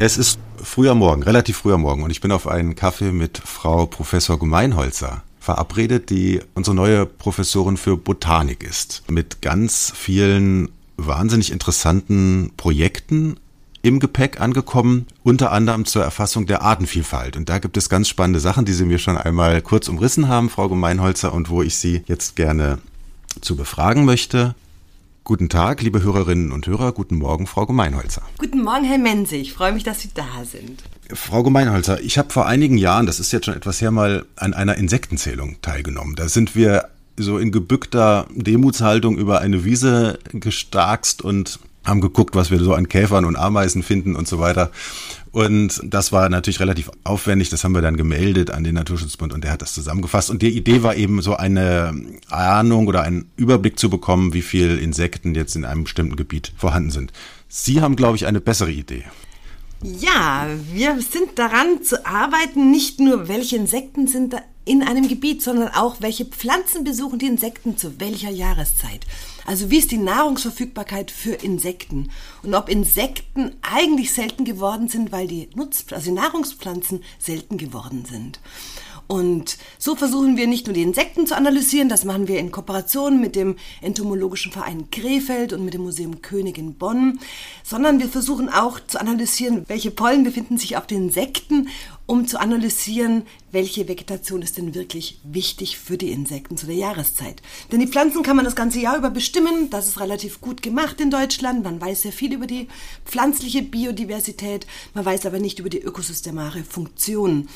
Es ist früher Morgen, relativ früher Morgen und ich bin auf einen Kaffee mit Frau Professor Gemeinholzer verabredet, die unsere neue Professorin für Botanik ist. Mit ganz vielen wahnsinnig interessanten Projekten im Gepäck angekommen, unter anderem zur Erfassung der Artenvielfalt. Und da gibt es ganz spannende Sachen, die Sie mir schon einmal kurz umrissen haben, Frau Gemeinholzer, und wo ich Sie jetzt gerne zu befragen möchte. Guten Tag, liebe Hörerinnen und Hörer. Guten Morgen, Frau Gemeinholzer. Guten Morgen, Herr Mense. Ich freue mich, dass Sie da sind. Frau Gemeinholzer, ich habe vor einigen Jahren, das ist jetzt schon etwas her, mal an einer Insektenzählung teilgenommen. Da sind wir so in gebückter Demutshaltung über eine Wiese gestarkst und haben geguckt, was wir so an Käfern und Ameisen finden und so weiter. Und das war natürlich relativ aufwendig. Das haben wir dann gemeldet an den Naturschutzbund und der hat das zusammengefasst. Und die Idee war eben so eine Ahnung oder einen Überblick zu bekommen, wie viel Insekten jetzt in einem bestimmten Gebiet vorhanden sind. Sie haben, glaube ich, eine bessere Idee. Ja, wir sind daran zu arbeiten, nicht nur welche Insekten sind da in einem Gebiet, sondern auch welche Pflanzen besuchen die Insekten zu welcher Jahreszeit. Also wie ist die Nahrungsverfügbarkeit für Insekten und ob Insekten eigentlich selten geworden sind, weil die Nutz also die Nahrungspflanzen selten geworden sind. Und so versuchen wir nicht nur die Insekten zu analysieren, das machen wir in Kooperation mit dem Entomologischen Verein Krefeld und mit dem Museum König in Bonn, sondern wir versuchen auch zu analysieren, welche Pollen befinden sich auf den Insekten, um zu analysieren, welche Vegetation ist denn wirklich wichtig für die Insekten zu der Jahreszeit. Denn die Pflanzen kann man das ganze Jahr über bestimmen, das ist relativ gut gemacht in Deutschland, man weiß sehr viel über die pflanzliche Biodiversität, man weiß aber nicht über die ökosystemare Funktion.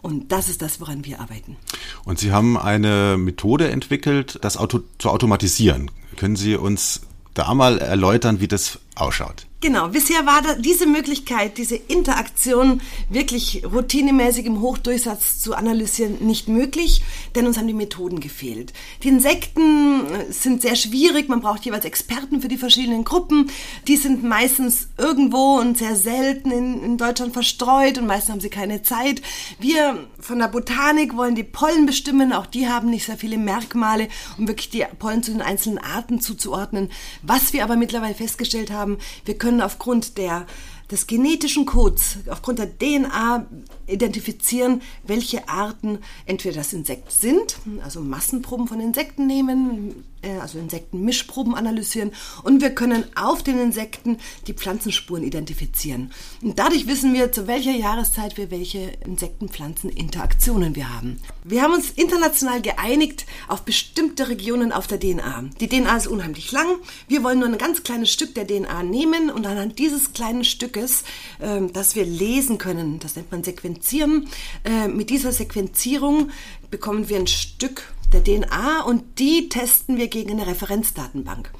Und das ist das, woran wir arbeiten. Und Sie haben eine Methode entwickelt, das Auto zu automatisieren. Können Sie uns da mal erläutern, wie das ausschaut? Genau, bisher war da diese Möglichkeit, diese Interaktion wirklich routinemäßig im Hochdurchsatz zu analysieren nicht möglich, denn uns haben die Methoden gefehlt. Die Insekten äh, sind sehr schwierig, man braucht jeweils Experten für die verschiedenen Gruppen. Die sind meistens irgendwo und sehr selten in, in Deutschland verstreut und meistens haben sie keine Zeit. Wir von der Botanik wollen die Pollen bestimmen, auch die haben nicht sehr viele Merkmale, um wirklich die Pollen zu den einzelnen Arten zuzuordnen. Was wir aber mittlerweile festgestellt haben, wir können können aufgrund der, des genetischen Codes, aufgrund der DNA identifizieren, welche Arten entweder das Insekt sind, also Massenproben von Insekten nehmen, äh, also Insektenmischproben analysieren und wir können auf den Insekten die Pflanzenspuren identifizieren. Und dadurch wissen wir, zu welcher Jahreszeit wir welche Insekten-Pflanzen-Interaktionen wir haben. Wir haben uns international geeinigt auf bestimmte Regionen auf der DNA. Die DNA ist unheimlich lang. Wir wollen nur ein ganz kleines Stück der DNA nehmen und anhand dieses kleinen Stückes, äh, das wir lesen können, das nennt man Sequenzieren, äh, mit dieser Sequenzierung bekommen wir ein Stück der DNA und die testen wir gegen eine Referenzdatenbank.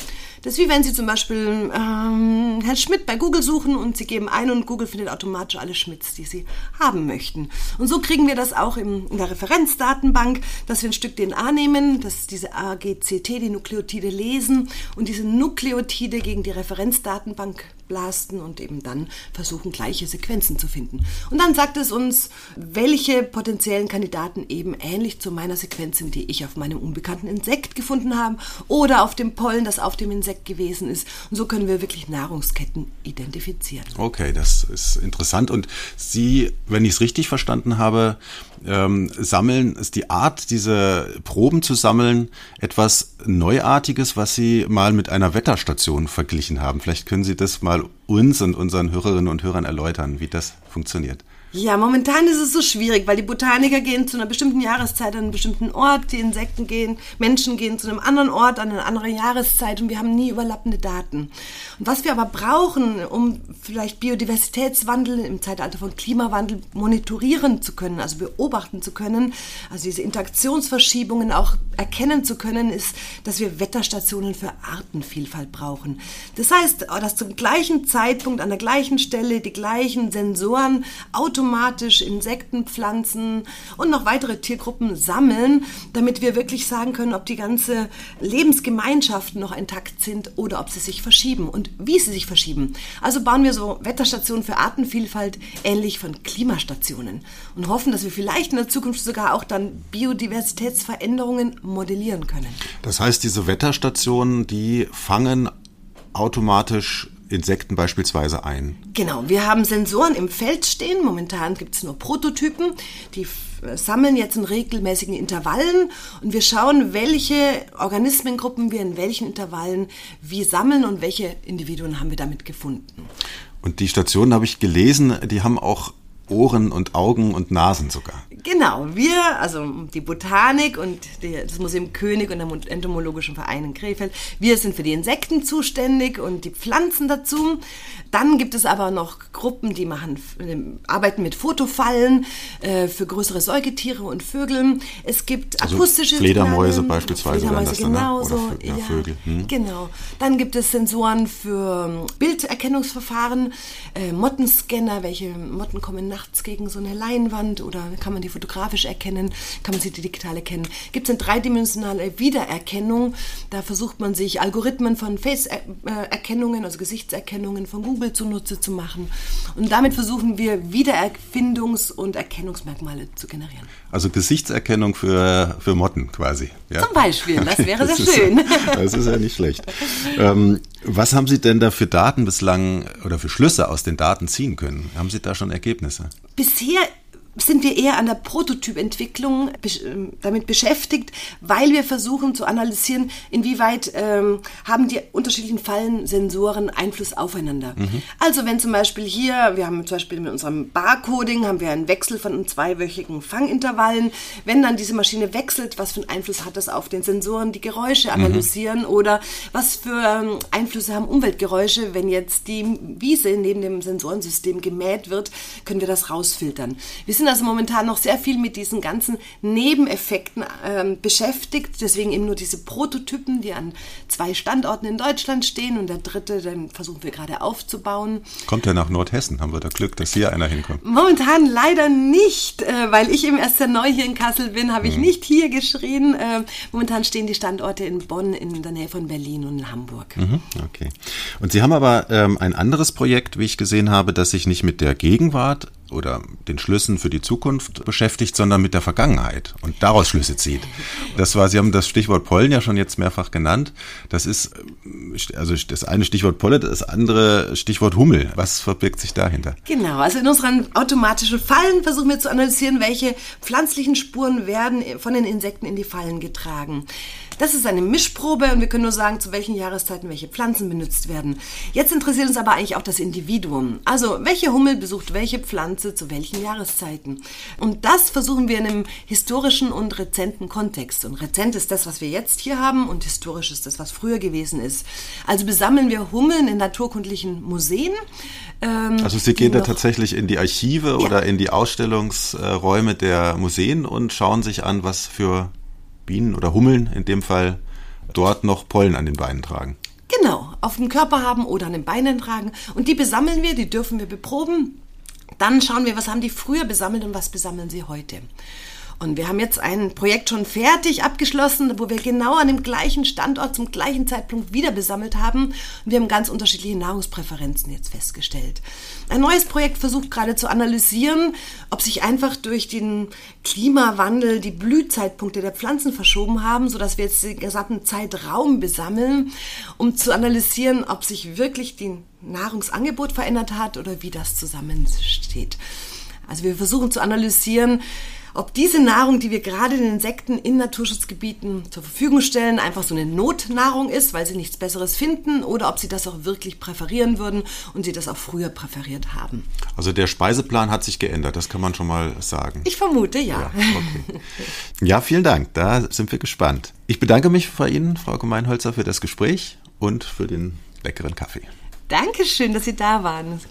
Das ist wie wenn Sie zum Beispiel ähm, Herrn Schmidt bei Google suchen und Sie geben ein und Google findet automatisch alle Schmidts, die Sie haben möchten. Und so kriegen wir das auch im, in der Referenzdatenbank, dass wir ein Stück DNA nehmen, dass diese AGCT, die Nukleotide lesen und diese Nukleotide gegen die Referenzdatenbank blasten und eben dann versuchen, gleiche Sequenzen zu finden. Und dann sagt es uns, welche potenziellen Kandidaten eben ähnlich zu meiner Sequenz sind, die ich auf meinem unbekannten Insekt gefunden habe oder auf dem Pollen, das auf dem Insekt gewesen ist. Und so können wir wirklich Nahrungsketten identifizieren. Okay, das ist interessant. Und Sie, wenn ich es richtig verstanden habe, ähm, sammeln, ist die Art, diese Proben zu sammeln, etwas Neuartiges, was Sie mal mit einer Wetterstation verglichen haben. Vielleicht können Sie das mal uns und unseren Hörerinnen und Hörern erläutern, wie das funktioniert. Ja, momentan ist es so schwierig, weil die Botaniker gehen zu einer bestimmten Jahreszeit an einen bestimmten Ort, die Insekten gehen, Menschen gehen zu einem anderen Ort an eine andere Jahreszeit und wir haben nie überlappende Daten. Und was wir aber brauchen, um vielleicht Biodiversitätswandel im Zeitalter von Klimawandel monitorieren zu können, also beobachten zu können, also diese Interaktionsverschiebungen auch erkennen zu können, ist, dass wir Wetterstationen für Artenvielfalt brauchen. Das heißt, dass zum gleichen Zeitpunkt an der gleichen Stelle die gleichen Sensoren automatisch automatisch Insekten, Pflanzen und noch weitere Tiergruppen sammeln, damit wir wirklich sagen können, ob die ganze Lebensgemeinschaften noch intakt sind oder ob sie sich verschieben und wie sie sich verschieben. Also bauen wir so Wetterstationen für Artenvielfalt ähnlich von Klimastationen und hoffen, dass wir vielleicht in der Zukunft sogar auch dann Biodiversitätsveränderungen modellieren können. Das heißt, diese Wetterstationen, die fangen automatisch Insekten beispielsweise ein? Genau, wir haben Sensoren im Feld stehen. Momentan gibt es nur Prototypen. Die sammeln jetzt in regelmäßigen Intervallen und wir schauen, welche Organismengruppen wir in welchen Intervallen wie sammeln und welche Individuen haben wir damit gefunden. Und die Stationen habe ich gelesen, die haben auch Ohren und Augen und Nasen sogar. Genau, wir, also die Botanik und die, das Museum König und der Entomologischen Verein in Krefeld, wir sind für die Insekten zuständig und die Pflanzen dazu. Dann gibt es aber noch Gruppen, die machen, arbeiten mit Fotofallen äh, für größere Säugetiere und Vögel. Es gibt also akustische Fledermäuse Signale, beispielsweise. Fledermäuse dann, ne? genauso. Oder ja, Vögel. Hm. Genau. Dann gibt es Sensoren für Bilderkennungsverfahren, äh, Mottenscanner, welche Motten kommen nachts gegen so eine Leinwand oder kann man die fotografisch erkennen, kann man sie digital erkennen. Gibt es eine dreidimensionale Wiedererkennung, da versucht man sich Algorithmen von Face-Erkennungen, also Gesichtserkennungen von Google Google zunutze zu machen. Und damit versuchen wir Wiedererfindungs- und Erkennungsmerkmale zu generieren. Also Gesichtserkennung für, für Motten quasi. Ja? Zum Beispiel, das wäre das sehr schön. Ist, das ist ja nicht schlecht. Ähm, was haben Sie denn da für Daten bislang oder für Schlüsse aus den Daten ziehen können? Haben Sie da schon Ergebnisse? Bisher sind wir eher an der Prototypentwicklung ähm, damit beschäftigt, weil wir versuchen zu analysieren, inwieweit ähm, haben die unterschiedlichen Fallensensoren Einfluss aufeinander. Mhm. Also wenn zum Beispiel hier, wir haben zum Beispiel mit unserem Barcoding, haben wir einen Wechsel von zweiwöchigen Fangintervallen. Wenn dann diese Maschine wechselt, was für einen Einfluss hat das auf den Sensoren, die Geräusche mhm. analysieren mhm. oder was für ähm, Einflüsse haben Umweltgeräusche, wenn jetzt die Wiese neben dem Sensorensystem gemäht wird, können wir das rausfiltern. Wir sind also momentan noch sehr viel mit diesen ganzen Nebeneffekten ähm, beschäftigt. Deswegen eben nur diese Prototypen, die an zwei Standorten in Deutschland stehen und der dritte, den versuchen wir gerade aufzubauen. Kommt er nach Nordhessen? Haben wir da Glück, dass hier einer hinkommt? Momentan leider nicht, äh, weil ich eben erst sehr neu hier in Kassel bin, habe ich mhm. nicht hier geschrien. Äh, momentan stehen die Standorte in Bonn, in der Nähe von Berlin und in Hamburg. Mhm, okay. Und Sie haben aber ähm, ein anderes Projekt, wie ich gesehen habe, das sich nicht mit der Gegenwart oder den Schlüssen für die Zukunft beschäftigt, sondern mit der Vergangenheit und daraus Schlüsse zieht. Das war, Sie haben das Stichwort Pollen ja schon jetzt mehrfach genannt. Das ist, also das eine Stichwort Pollen, das andere Stichwort Hummel. Was verbirgt sich dahinter? Genau, also in unseren automatischen Fallen versuchen wir zu analysieren, welche pflanzlichen Spuren werden von den Insekten in die Fallen getragen. Das ist eine Mischprobe und wir können nur sagen, zu welchen Jahreszeiten welche Pflanzen benutzt werden. Jetzt interessiert uns aber eigentlich auch das Individuum. Also, welche Hummel besucht welche Pflanze zu welchen Jahreszeiten? Und das versuchen wir in einem historischen und rezenten Kontext. Und rezent ist das, was wir jetzt hier haben und historisch ist das, was früher gewesen ist. Also besammeln wir Hummeln in naturkundlichen Museen. Ähm, also Sie gehen da tatsächlich in die Archive ja. oder in die Ausstellungsräume der Museen und schauen sich an, was für Bienen oder Hummeln in dem Fall dort noch Pollen an den Beinen tragen. Genau, auf dem Körper haben oder an den Beinen tragen. Und die besammeln wir, die dürfen wir beproben. Dann schauen wir, was haben die früher besammelt und was besammeln sie heute. Und wir haben jetzt ein Projekt schon fertig abgeschlossen, wo wir genau an dem gleichen Standort zum gleichen Zeitpunkt wieder besammelt haben. Und wir haben ganz unterschiedliche Nahrungspräferenzen jetzt festgestellt. Ein neues Projekt versucht gerade zu analysieren, ob sich einfach durch den Klimawandel die Blühzeitpunkte der Pflanzen verschoben haben, sodass wir jetzt den gesamten Zeitraum besammeln, um zu analysieren, ob sich wirklich die Nahrungsangebot verändert hat oder wie das zusammensteht. Also wir versuchen zu analysieren, ob diese Nahrung, die wir gerade den Insekten in Naturschutzgebieten zur Verfügung stellen, einfach so eine Notnahrung ist, weil sie nichts Besseres finden, oder ob sie das auch wirklich präferieren würden und sie das auch früher präferiert haben. Also der Speiseplan hat sich geändert, das kann man schon mal sagen. Ich vermute, ja. Ja, okay. ja vielen Dank, da sind wir gespannt. Ich bedanke mich bei Ihnen, Frau Gemeinholzer, für das Gespräch und für den leckeren Kaffee. Dankeschön, dass Sie da waren.